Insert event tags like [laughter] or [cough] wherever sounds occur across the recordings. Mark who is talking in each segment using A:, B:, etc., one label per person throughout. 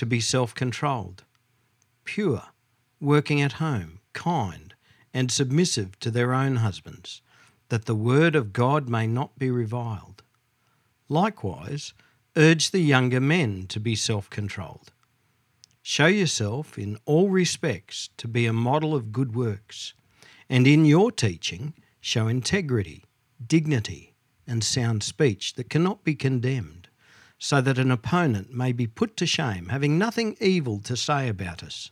A: to be self controlled, pure, working at home, kind, and submissive to their own husbands, that the word of God may not be reviled. Likewise, urge the younger men to be self controlled. Show yourself in all respects to be a model of good works, and in your teaching, show integrity, dignity, and sound speech that cannot be condemned, so that an opponent may be put to shame, having nothing evil to say about us.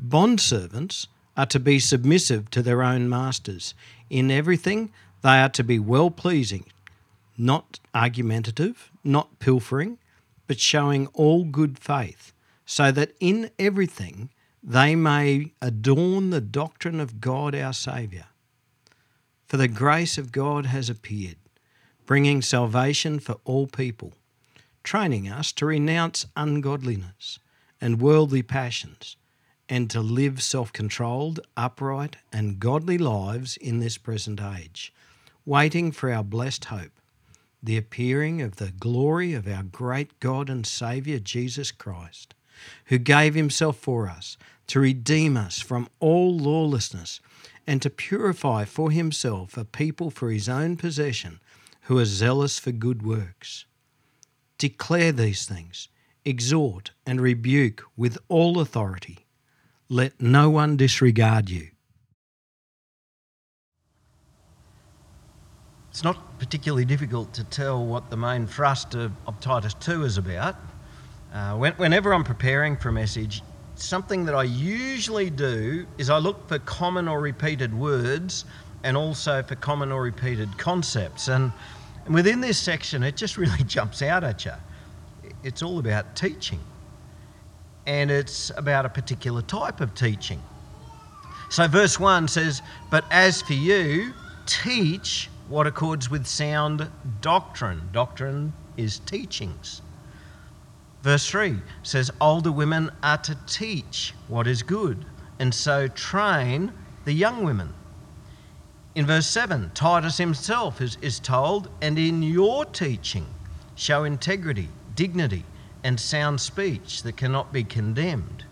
A: Bondservants are to be submissive to their own masters. In everything, they are to be well pleasing, not argumentative, not pilfering, but showing all good faith, so that in everything they may adorn the doctrine of God our Saviour. For the grace of God has appeared, bringing salvation for all people, training us to renounce ungodliness and worldly passions, and to live self controlled, upright, and godly lives in this present age, waiting for our blessed hope, the appearing of the glory of our great God and Saviour Jesus Christ, who gave himself for us to redeem us from all lawlessness and to purify for himself a people for his own possession who are zealous for good works. Declare these things, exhort and rebuke with all authority. Let no one disregard you. It's not particularly difficult to tell what the main thrust of, of Titus 2 is about. Uh, when, whenever I'm preparing for a message, something that I usually do is I look for common or repeated words and also for common or repeated concepts. And, within this section, it just really [laughs] jumps out at you. It's all about teaching, and it's about a particular type of teaching. So, verse 1 says, But as for you, teach what accords with sound doctrine. Doctrine is teachings. Verse 3 says, Older women are to teach what is good, and so train the young women. In verse 7, Titus himself is, is told, And in your teaching, show integrity, dignity, and sound speech that cannot be condemned.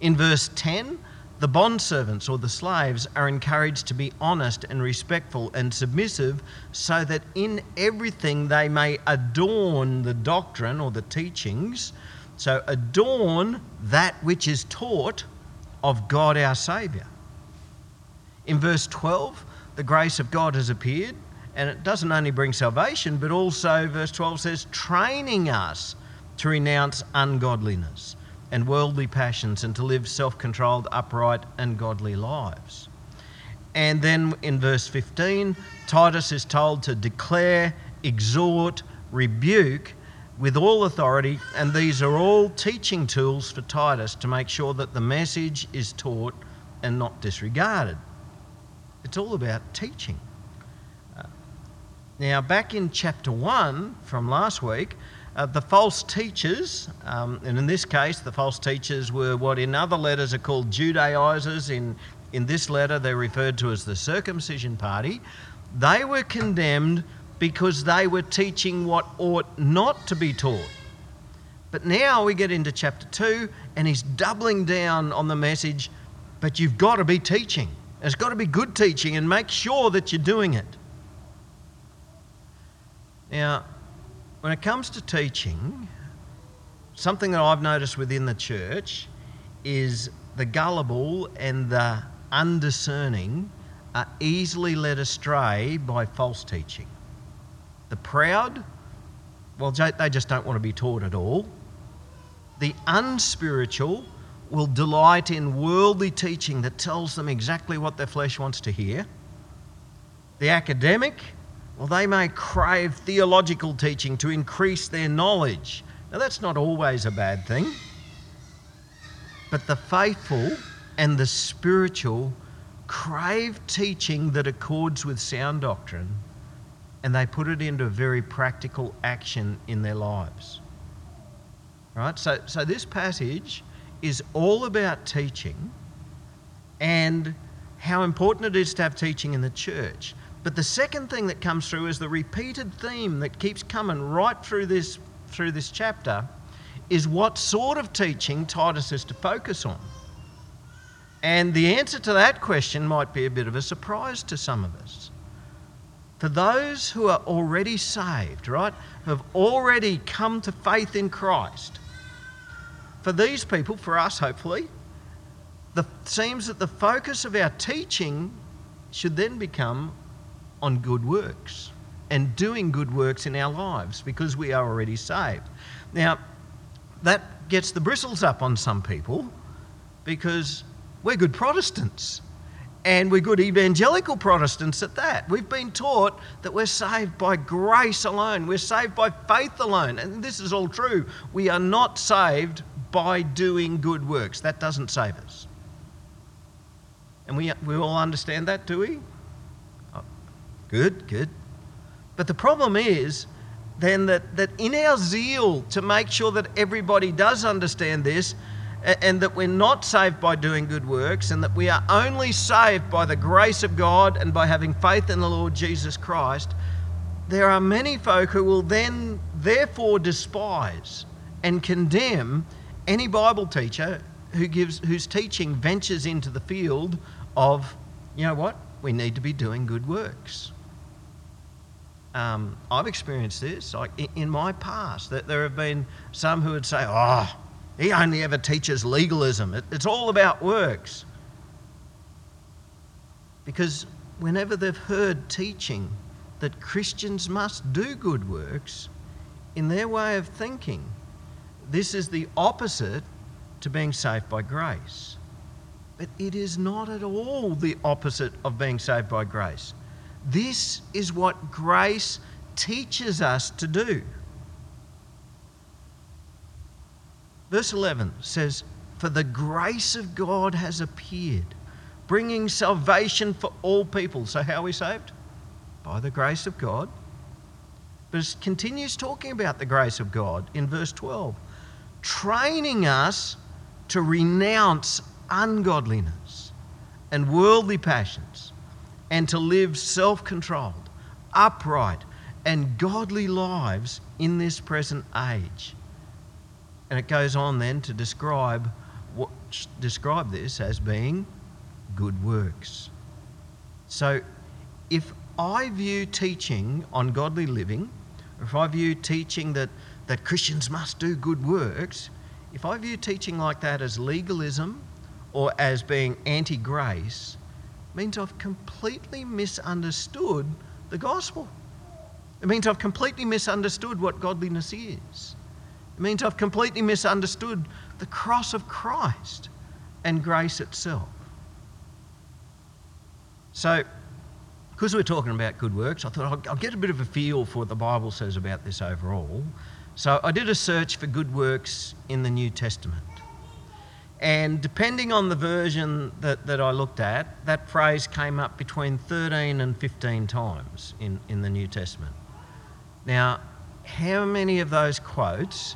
A: In verse 10, the bondservants or the slaves are encouraged to be honest and respectful and submissive so that in everything they may adorn the doctrine or the teachings. So, adorn that which is taught of God our Saviour. In verse 12, the grace of God has appeared, and it doesn't only bring salvation, but also, verse 12 says, training us to renounce ungodliness and worldly passions and to live self controlled, upright, and godly lives. And then in verse 15, Titus is told to declare, exhort, rebuke with all authority, and these are all teaching tools for Titus to make sure that the message is taught and not disregarded. It's all about teaching. Uh, now, back in chapter 1 from last week, uh, the false teachers, um, and in this case, the false teachers were what in other letters are called Judaizers. In, in this letter, they're referred to as the circumcision party. They were condemned because they were teaching what ought not to be taught. But now we get into chapter 2, and he's doubling down on the message but you've got to be teaching. It's got to be good teaching, and make sure that you're doing it. Now, when it comes to teaching, something that I've noticed within the church is the gullible and the undiscerning are easily led astray by false teaching. The proud, well, they just don't want to be taught at all. The unspiritual will delight in worldly teaching that tells them exactly what their flesh wants to hear. The academic, well, they may crave theological teaching to increase their knowledge, Now, that's not always a bad thing, but the faithful and the spiritual crave teaching that accords with sound doctrine and they put it into very practical action in their lives. Right? So, so this passage is all about teaching and how important it is to have teaching in the church. But the second thing that comes through is the repeated theme that keeps coming right through this, through this chapter is what sort of teaching Titus is to focus on. And the answer to that question might be a bit of a surprise to some of us. For those who are already saved, right, who have already come to faith in Christ, for these people, for us hopefully, it seems that the focus of our teaching should then become on good works and doing good works in our lives because we are already saved. Now, that gets the bristles up on some people because we're good Protestants and we're good evangelical Protestants at that. We've been taught that we're saved by grace alone, we're saved by faith alone. And this is all true. We are not saved by doing good works, that doesn't save us. And we, we all understand that, do we? Oh, good, good. But the problem is then that, that in our zeal to make sure that everybody does understand this, and that we're not saved by doing good works, and that we are only saved by the grace of God and by having faith in the Lord Jesus Christ, there are many folk who will then, therefore, despise and condemn any Bible teacher who gives, whose teaching ventures into the field of, you know what, we need to be doing good works. Um, I've experienced this like in my past that there have been some who would say, "Oh, he only ever teaches legalism. It's all about works. Because whenever they've heard teaching that Christians must do good works, in their way of thinking, this is the opposite to being saved by grace. But it is not at all the opposite of being saved by grace. This is what grace teaches us to do. Verse 11 says, For the grace of God has appeared, bringing salvation for all people. So, how are we saved? By the grace of God. But it continues talking about the grace of God in verse 12, training us to renounce ungodliness and worldly passions and to live self controlled, upright, and godly lives in this present age and it goes on then to describe what, describe this as being good works. So if I view teaching on godly living, if I view teaching that, that Christians must do good works, if I view teaching like that as legalism or as being anti grace, means I've completely misunderstood the gospel. It means I've completely misunderstood what godliness is. It means I've completely misunderstood the cross of Christ and grace itself. So, because we're talking about good works, I thought I'll, I'll, get a bit of a feel for what the Bible says about this overall. So, I did a search for good works in the New Testament. And depending on the version that, that I looked at, that phrase came up between 13 and 15 times in, in the New Testament. Now, how many of those quotes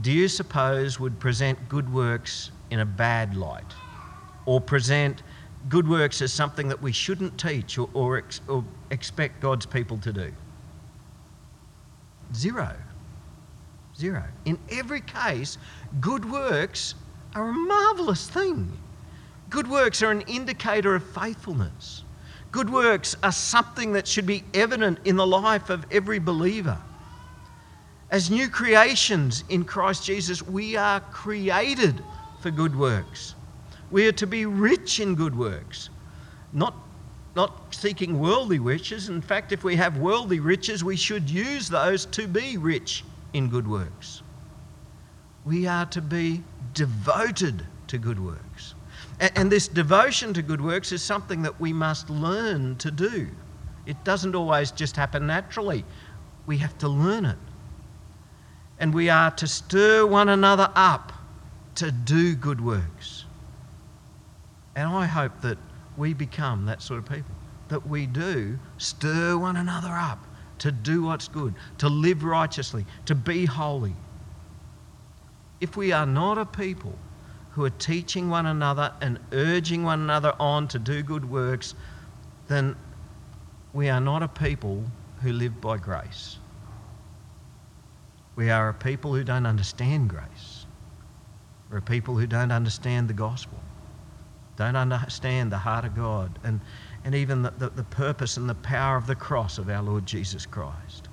A: do you suppose would present good works in a bad light? Or present good works as something that we shouldn't teach or, or, ex, or expect God's people to do? Zero. Zero. In every case, good works are a marvellous thing. Good works are an indicator of faithfulness. Good works are something that should be evident in the life of every believer. As new creations in Christ Jesus, we are created for good works. We are to be rich in good works, not, not seeking worldly riches. In fact, if we have worldly riches, we should use those to be rich in good works. We are to be devoted to good works. And this devotion to good works is something that we must learn to do. It doesn't always just happen naturally, we have to learn it. and we are to stir one another up to do good works. And I hope that we become that sort of people, that we do stir one another up to do what's good, to live righteously, to be holy. If we are not a people who are teaching one another and urging one another on to do good works, then we are not a people who live by grace. We are a people who don't understand grace. We're a people who don't understand the gospel, don't understand the heart of God, and, and even the, the, the purpose and the power of the cross of our Lord Jesus Christ.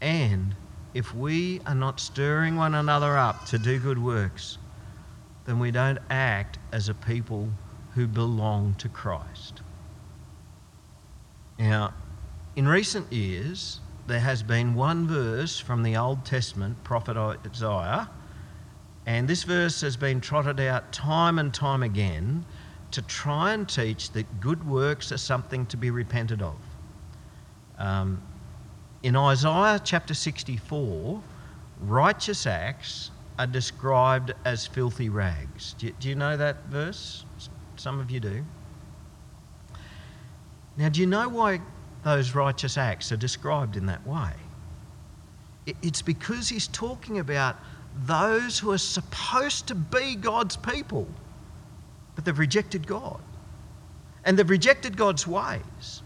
A: And if we are not stirring one another up to do good works, then we don't act as a people who belong to Christ. Now, in recent years, there has been one verse from the Old Testament, prophet Isaiah, and this verse has been trotted out time and time again to try and teach that good works are something to be repented of. Um, in Isaiah chapter 64, righteous acts are described as filthy rags. Do you, do you know that verse? Some of you do. Now, do you know why those righteous acts are described in that way? It's because he's talking about those who are supposed to be God's people, but they've rejected God. And they've rejected God's ways.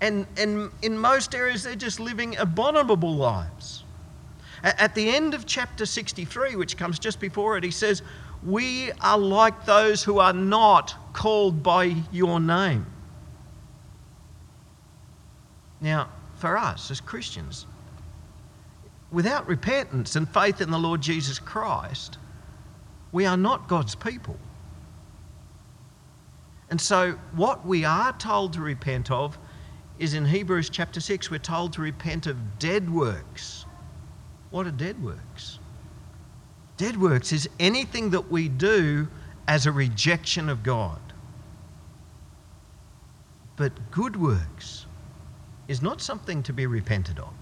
A: And, and in most areas, they're just living abominable lives. At the end of chapter 63, which comes just before it, he says, We are like those who are not called by your name. Now, for us as Christians, without repentance and faith in the Lord Jesus Christ, we are not God's people. And so, what we are told to repent of is in Hebrews chapter 6, we're told to repent of dead works. What are dead works? Dead works is anything that we do as a rejection of God. But good works is not something to be repented of.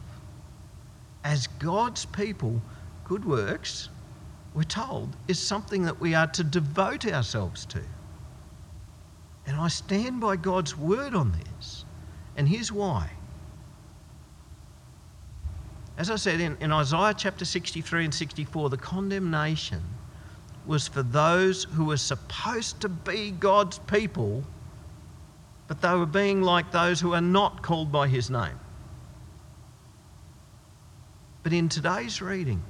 A: As God's people, good works, we're told, is something that we are to devote ourselves to. And I stand by God's word on this. And here's why. As I said in, in Isaiah chapter 63 and 64, the condemnation was for those who were supposed to be God's people but they were being like those who are not called by his name. But in today's reading,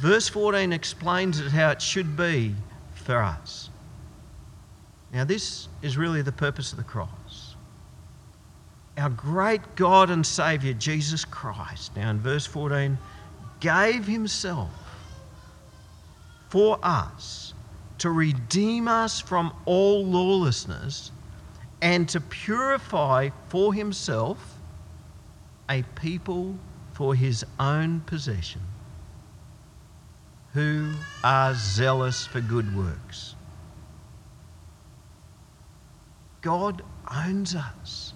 A: verse 14 explains it how it should be for us. Now, this is really the purpose of the cross. Our great God and Saviour, Jesus Christ, now in verse 14, gave himself for us to redeem us from all lawlessness and to purify for himself a people for his own possession who are zealous for good works. God owns us.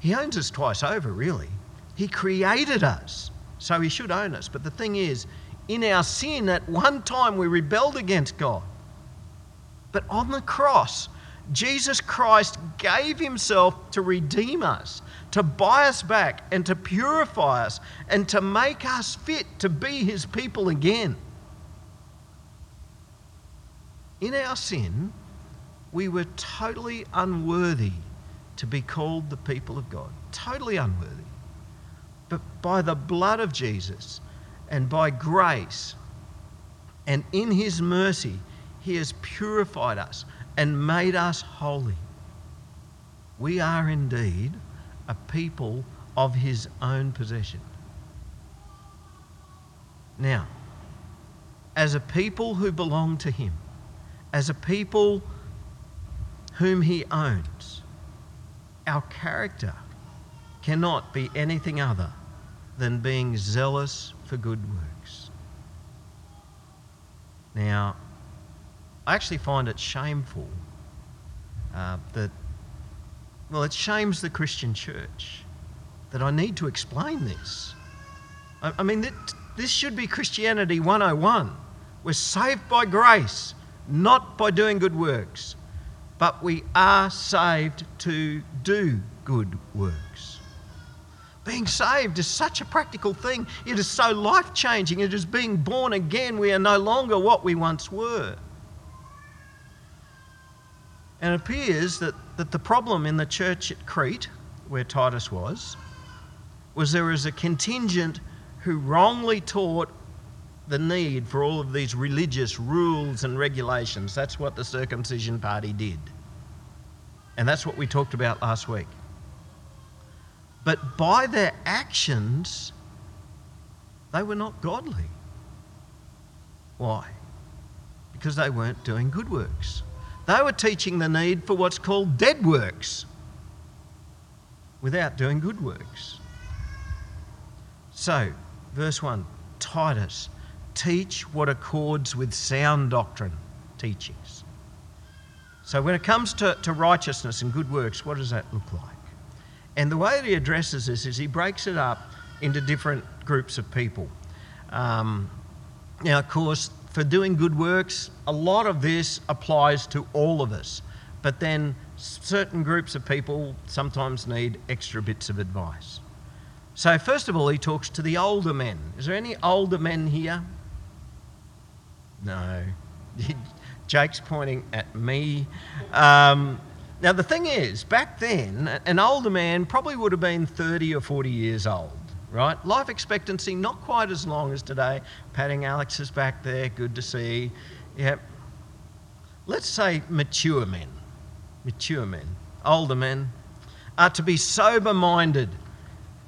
A: He owns us twice over, really. He created us, so He should own us. But the thing is, in our sin, at one time we rebelled against God. But on the cross, Jesus Christ gave himself to redeem us, to buy us back, and to purify us, and to make us fit to be his people again. In our sin, we were totally unworthy to be called the people of God. Totally unworthy. But by the blood of Jesus and by grace and in his mercy, he has purified us and made us holy. We are indeed a people of his own possession. Now, as a people who belong to him, as a people whom he owns, our character cannot be anything other than being zealous for good works. Now, I actually find it shameful uh, that, well, it shames the Christian church that I need to explain this. I, I mean, this should be Christianity 101. We're saved by grace, not by doing good works, but we are saved to do good works. Being saved is such a practical thing. It is so life changing. It is being born again. We are no longer what we once were. And it appears that, that the problem in the church at Crete, where Titus was, was there was a contingent who wrongly taught the need for all of these religious rules and regulations. That's what the circumcision party did. And that's what we talked about last week. But by their actions, they were not godly. Why? Because they weren't doing good works. They were teaching the need for what's called dead works without doing good works. So, verse 1 Titus, teach what accords with sound doctrine teachings. So, when it comes to, to righteousness and good works, what does that look like? And the way that he addresses this is he breaks it up into different groups of people. Um, now, of course, for doing good works, a lot of this applies to all of us. But then certain groups of people sometimes need extra bits of advice. So, first of all, he talks to the older men. Is there any older men here? No. [laughs] Jake's pointing at me. Um, now, the thing is, back then, an older man probably would have been 30 or 40 years old, right? Life expectancy not quite as long as today. Patting Alex is back there, good to see. Yep. Let's say mature men, mature men, older men, are to be sober minded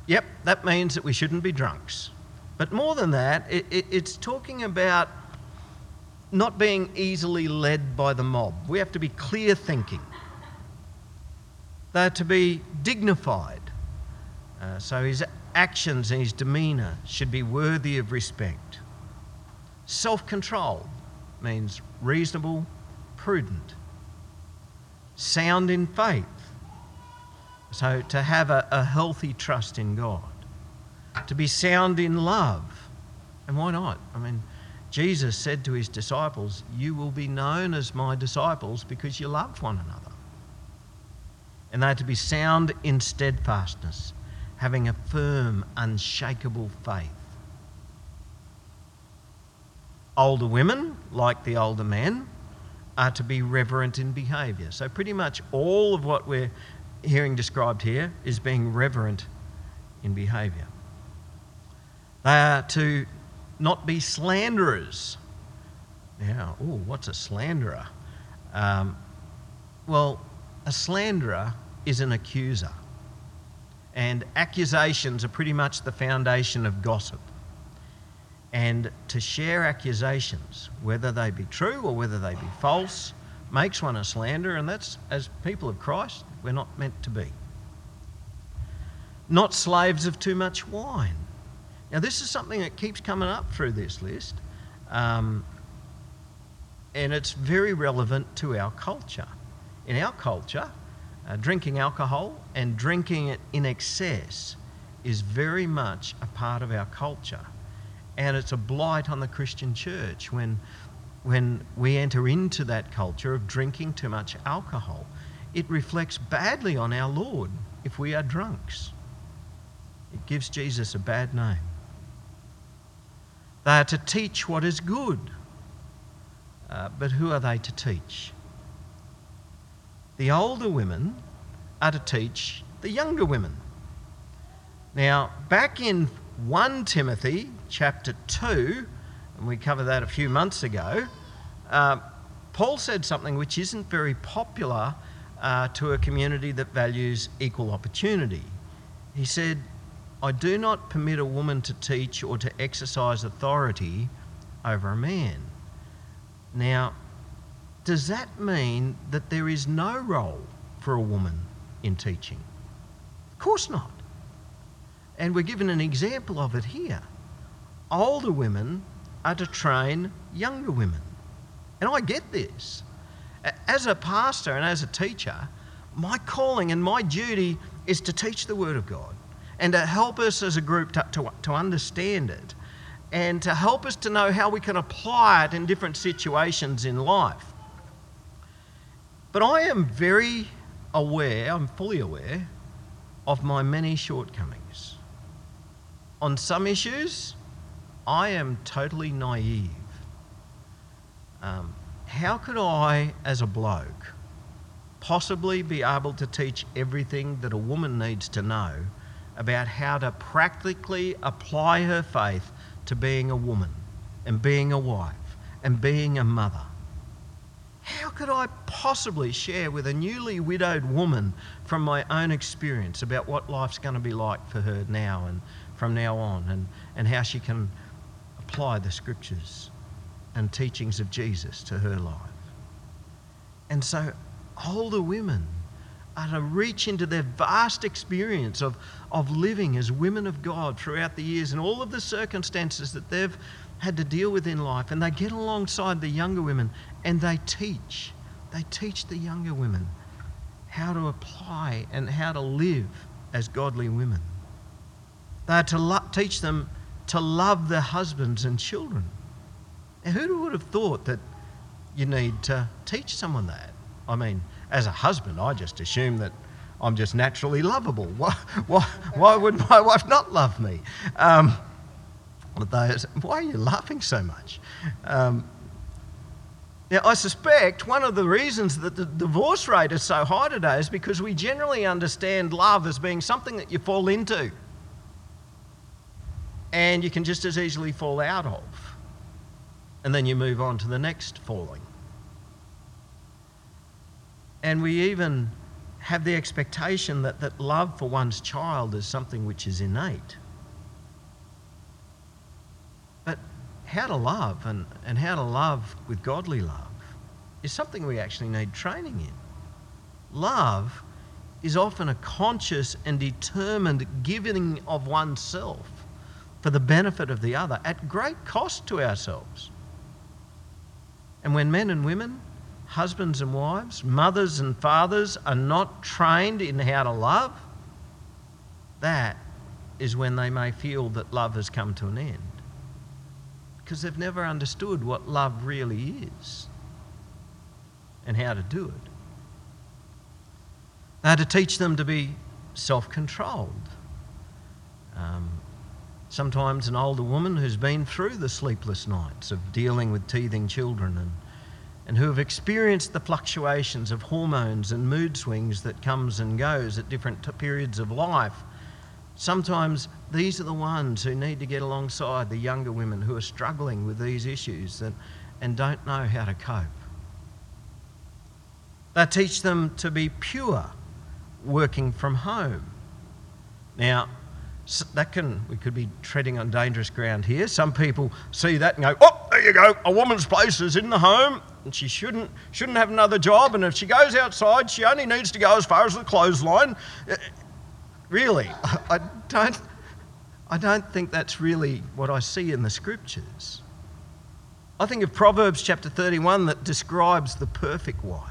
A: Yep, that means that we shouldn't be drunks. But more than that, it, it, it's talking about not being easily led by the mob. We have to be clear thinking. They're to be dignified. Uh, so his actions and his demeanour should be worthy of respect. Self control means reasonable, prudent, sound in faith so, to have a, a healthy trust in God, to be sound in love. And why not? I mean, Jesus said to his disciples, You will be known as my disciples because you love one another. And they are to be sound in steadfastness, having a firm, unshakable faith. Older women, like the older men, are to be reverent in behaviour. So, pretty much all of what we're hearing described here is being reverent in behaviour. They are to not be slanderers. Now, oh, what's a slanderer? Um, well, a slanderer is an accuser. And accusations are pretty much the foundation of gossip. And to share accusations, whether they be true or whether they be false, makes one a slanderer, and that's, as people of Christ, we're not meant to be. Not slaves of too much wine. Now, this is something that keeps coming up through this list, um, and it's very relevant to our culture. In our culture, uh, drinking alcohol and drinking it in excess is very much a part of our culture. And it's a blight on the Christian church when when we enter into that culture of drinking too much alcohol. It reflects badly on our Lord if we are drunks. It gives Jesus a bad name. They are to teach what is good. Uh, but who are they to teach? The older women are to teach the younger women. Now, back in 1 Timothy chapter 2, and we covered that a few months ago, uh, Paul said something which isn't very popular uh, to a community that values equal opportunity. He said, I do not permit a woman to teach or to exercise authority over a man. Now, does that mean that there is no role for a woman in teaching? Of course not. And we're given an example of it here. Older women are to train younger women. And I get this. As a pastor and as a teacher, my calling and my duty is to teach the Word of God. And to help us as a group to, to, to understand it and to help us to know how we can apply it in different situations in life. But I am very aware, I'm fully aware of my many shortcomings. On some issues, I am totally naive. Um, how could I, as a bloke, possibly be able to teach everything that a woman needs to know about how to practically apply her faith to being a woman and being a wife and being a mother? How could I possibly share with a newly widowed woman from my own experience about what life's going to be like for her now and from now on and, and how she can apply the scriptures and teachings of Jesus to her life? And so, older women are to reach into their vast experience of, of living as women of God throughout the years and all of the circumstances that they've had to deal with in life. And they get alongside the younger women and they teach. They teach the younger women how to apply and how to live as godly women. They are to lo- teach them to love their husbands and children. Now, who would have thought that you need to teach someone that? I mean, as a husband, I just assume that I'm just naturally lovable. Why, why, why would my wife not love me? Um, why are you laughing so much? Um, now, I suspect one of the reasons that the divorce rate is so high today is because we generally understand love as being something that you fall into and you can just as easily fall out of. And then you move on to the next falling. And we even have the expectation that, that love for one's child is something which is innate. But how to love and, and how to love with godly love is something we actually need training in. Love is often a conscious and determined giving of oneself for the benefit of the other at great cost to ourselves. And when men and women husbands and wives, mothers and fathers are not trained in how to love, that is when they may feel that love has come to an end. Because they've never understood what love really is and how to do it. Are to teach them to be self controlled. Um, sometimes an older woman who's been through the sleepless nights of dealing with teething children and and who have experienced the fluctuations of hormones and mood swings that comes and goes at different t- periods of life. Sometimes these are the ones who need to get alongside the younger women who are struggling with these issues and, and don't know how to cope. They teach them to be pure working from home. Now, that can we could be treading on dangerous ground here. Some people see that and go, "Oh, there you go. A woman's place is in the home, and she shouldn't shouldn't have another job. And if she goes outside, she only needs to go as far as the clothesline." Uh, really, [laughs] I don't. I don't think that's really what I see in the scriptures. I think of Proverbs chapter 31 that describes the perfect wife.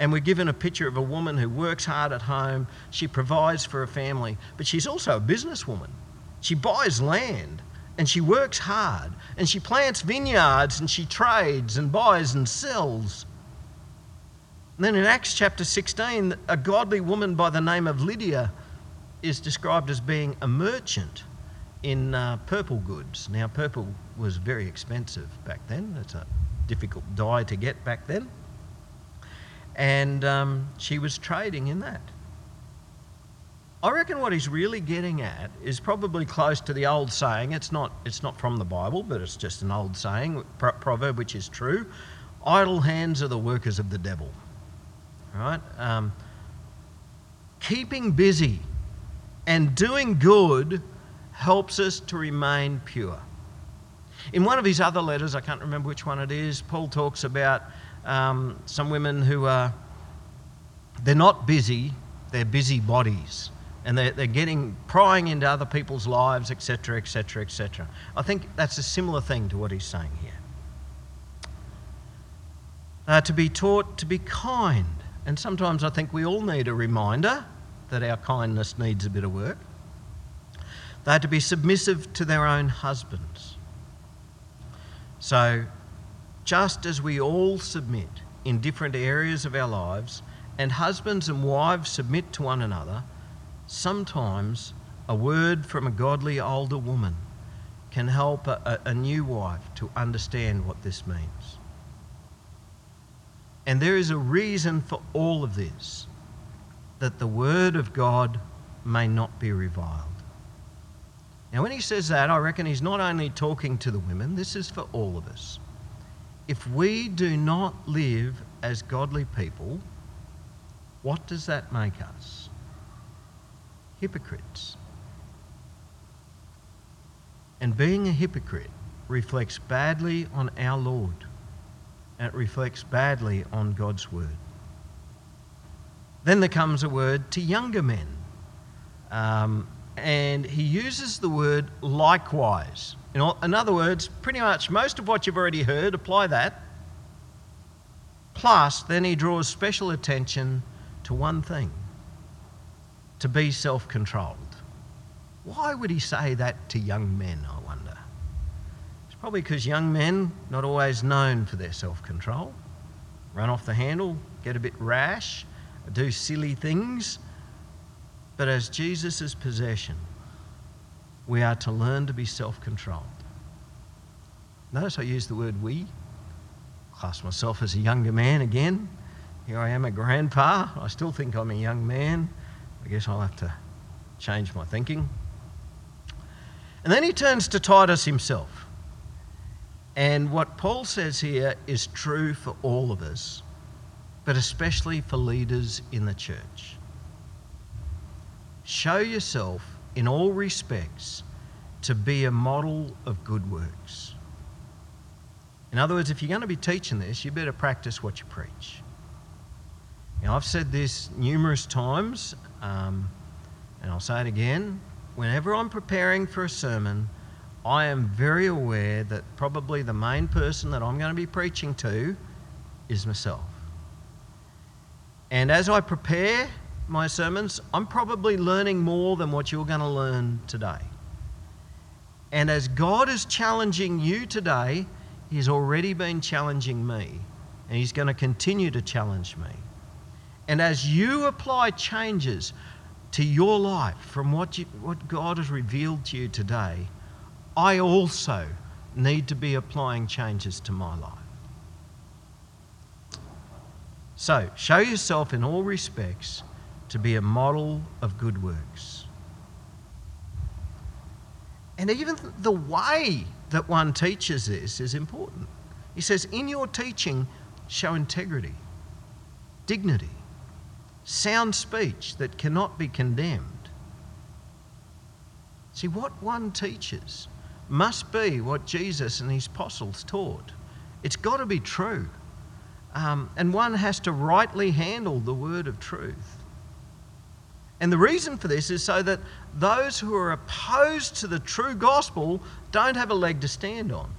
A: And we're given a picture of a woman who works hard at home, she provides for a family, but she's also a businesswoman. She buys land and she works hard and she plants vineyards and she trades and buys and sells. And then in Acts chapter 16, a godly woman by the name of Lydia is described as being a merchant in uh, purple goods. Now, purple was very expensive back then, it's a difficult dye to get back then and um, she was trading in that. I reckon what he's really getting at is probably close to the old saying. It's not, it's not from the Bible, but it's just an old saying, proverb which is true. Idle hands are the workers of the devil. Right? Um, keeping busy and doing good helps us to remain pure. In one of his other letters, I can't remember which one it is, Paul talks about um, some women who are, they're not busy, they're busy bodies. And they're, they're getting, prying into other people's lives, etc., etc., etc. I think that's a similar thing to what he's saying here. Uh, to be taught to be kind. And sometimes I think we all need a reminder that our kindness needs a bit of work. They are to be submissive to their own husbands. So, just as we all submit in different areas of our lives, and husbands and wives submit to one another, sometimes a word from a godly older woman can help a, a, new wife to understand what this means. And there is a reason for all of this that the word of God may not be reviled. Now, when he says that, I reckon he's not only talking to the women, this is for all of us. If we do not live as godly people, what does that make us? Hypocrites. And being a hypocrite reflects badly on our Lord, and it reflects badly on God's word. Then there comes a word to younger men. Um, and he uses the word likewise. Know, in other words, pretty much most of what you've already heard, apply that. Plus, then he draws special attention to one thing to be self controlled. Why would he say that to young men, I wonder? It's probably because young men, not always known for their self control, run off the handle, get a bit rash, do silly things but as Jesus' possession, we are to learn to be self controlled. Notice I use the word we. Class myself as a younger man again. Here I am a grandpa. I still think I'm a young man. I guess I'll have to change my thinking. And then he turns to Titus himself. And what Paul says here is true for all of us, but especially for leaders in the church. Show yourself in all respects to be a model of good works. In other words, if you're going to be teaching this, you better practice what you preach. Now, I've said this numerous times, um, and I'll say it again. Whenever I'm preparing for a sermon, I am very aware that probably the main person that I'm going to be preaching to is myself. And as I prepare, my sermons, I'm probably learning more than what you're going to learn today. And as God is challenging you today, He's already been challenging me, and He's going to continue to challenge me. And as you apply changes to your life from what, you, what God has revealed to you today, I also need to be applying changes to my life. So, show yourself in all respects to be a model of good works. And even the way that one teaches this is important. He says, In your teaching, show integrity, dignity, sound speech that cannot be condemned. See, what one teaches must be what Jesus and his apostles taught. It's got to be true. Um, and one has to rightly handle the word of truth. And the reason for this is so that those who are opposed to the true gospel don't have a leg to stand on.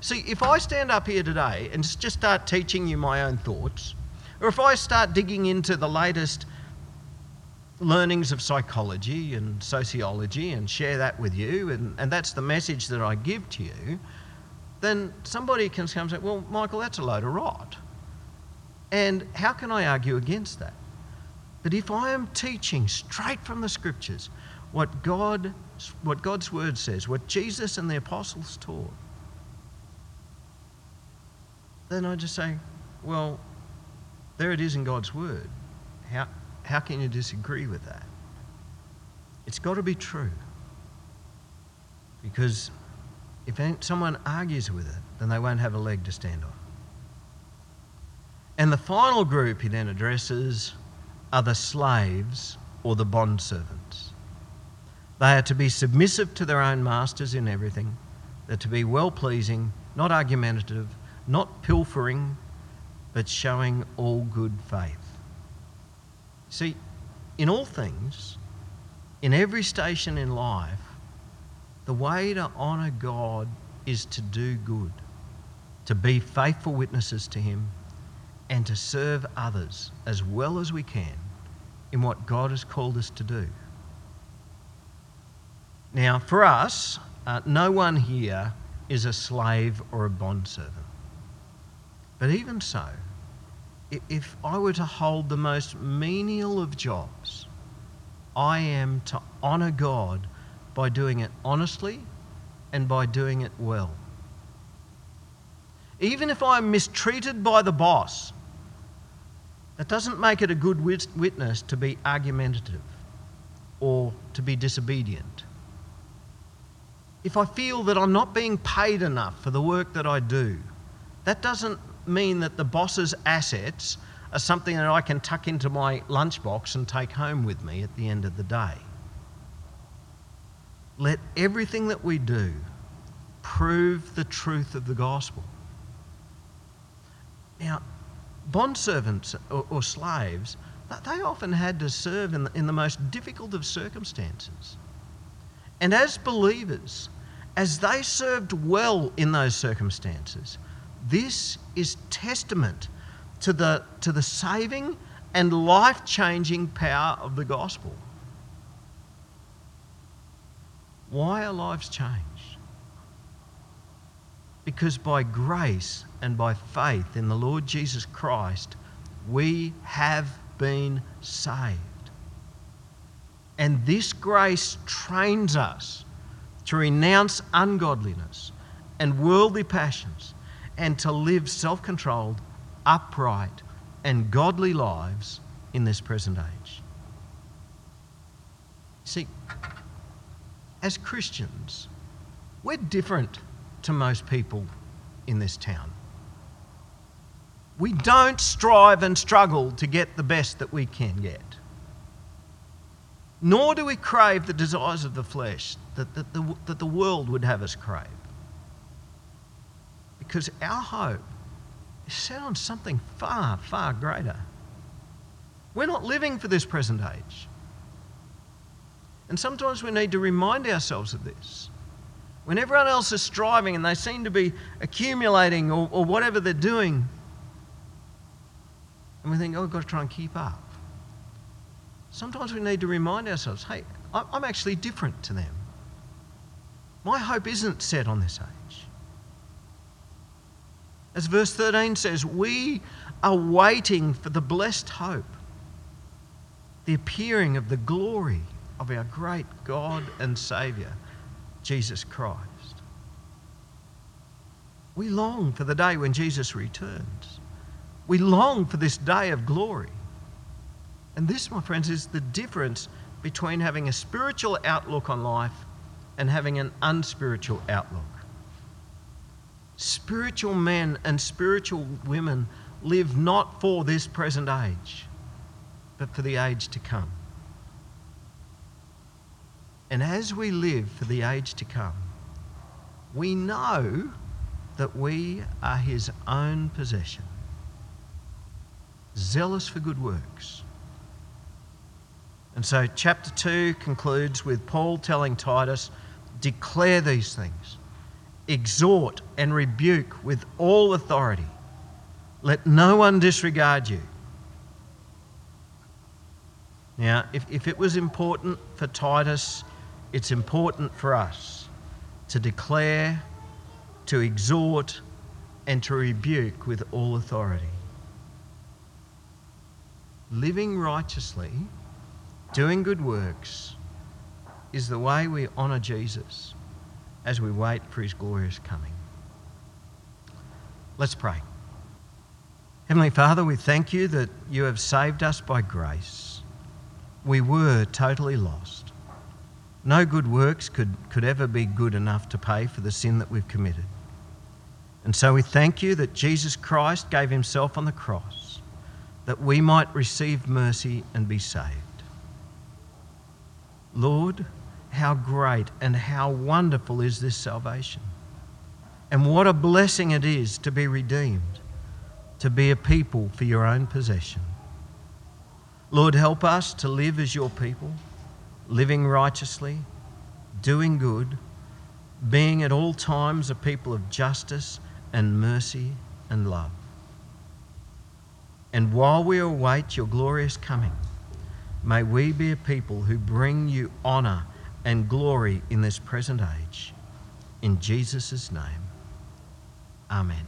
A: See, if I stand up here today and just start teaching you my own thoughts, or if I start digging into the latest learnings of psychology and sociology and share that with you, and, and that's the message that I give to you, then somebody can come and say, Well, Michael, that's a load of rot. And how can I argue against that? But if I am teaching straight from the scriptures what God what God's word says, what Jesus and the apostles taught, then I just say, well, there it is in God's word. How, how can you disagree with that? It's got to be true. Because if someone argues with it, then they won't have a leg to stand on. And the final group he then addresses are the slaves or the bondservants. They are to be submissive to their own masters in everything. They're to be well pleasing, not argumentative, not pilfering, but showing all good faith. See, in all things, in every station in life, the way to honour God is to do good, to be faithful witnesses to Him, and to serve others as well as we can in what God has called us to do. Now, for us, uh, no one here is a slave or a bondservant. But even so, if I were to hold the most menial of jobs, I am to honour God by doing it honestly and by doing it well. Even if I'm mistreated by the boss, that doesn't make it a good witness to be argumentative or to be disobedient. If I feel that I'm not being paid enough for the work that I do, that doesn't mean that the boss's assets are something that I can tuck into my lunchbox and take home with me at the end of the day. Let everything that we do prove the truth of the gospel. Now, bondservants or, or slaves, they often had to serve in the, in the most difficult of circumstances. And as believers, as they served well in those circumstances, this is testament to the, to the saving and life changing power of the gospel. Why are lives changed? Because by grace and by faith in the Lord Jesus Christ, we have been saved. And this grace trains us to renounce ungodliness and worldly passions and to live self controlled, upright, and godly lives in this present age. See, as Christians, we're different to most people in this town. We don't strive and struggle to get the best that we can get. Nor do we crave the desires of the flesh that, that, the, that the world would have us crave. Because our hope is set on something far, far greater. We're not living for this present age. And sometimes we need to remind ourselves of this. When everyone else is striving and they seem to be accumulating or, or whatever they're doing, and we think, oh, we've got to try and keep up. Sometimes we need to remind ourselves, hey, I'm actually different to them. My hope isn't set on this age. As verse 13 says, we are waiting for the blessed hope, the appearing of the glory of our great God and Saviour, Jesus Christ. We long for the day when Jesus returns. We long for this day of glory. And this, my friends, is the difference between having a spiritual outlook on life and having an unspiritual outlook. Spiritual men and spiritual women live not for this present age, but for the age to come. And as we live for the age to come, we know that we are His own possession, zealous for good works. And so, chapter 2 concludes with Paul telling Titus, Declare these things, exhort and rebuke with all authority. Let no one disregard you. Now, if, if it was important for Titus it's important for us to declare, to exhort, and to rebuke with all authority. Living righteously, doing good works, is the way we honour Jesus as we wait for his glorious coming. Let's pray. Heavenly Father, we thank you that you have saved us by grace. We were totally lost. No good works could, could ever be good enough to pay for the sin that we've committed. And so we thank you that Jesus Christ gave himself on the cross that we might receive mercy and be saved. Lord, how great and how wonderful is this salvation. And what a blessing it is to be redeemed, to be a people for your own possession. Lord, help us to live as your people living righteously, doing good, being at all times a people of justice and mercy and love. And while we await your glorious coming, may we be a people who bring you honour and glory in this present age. In Jesus' name, Amen.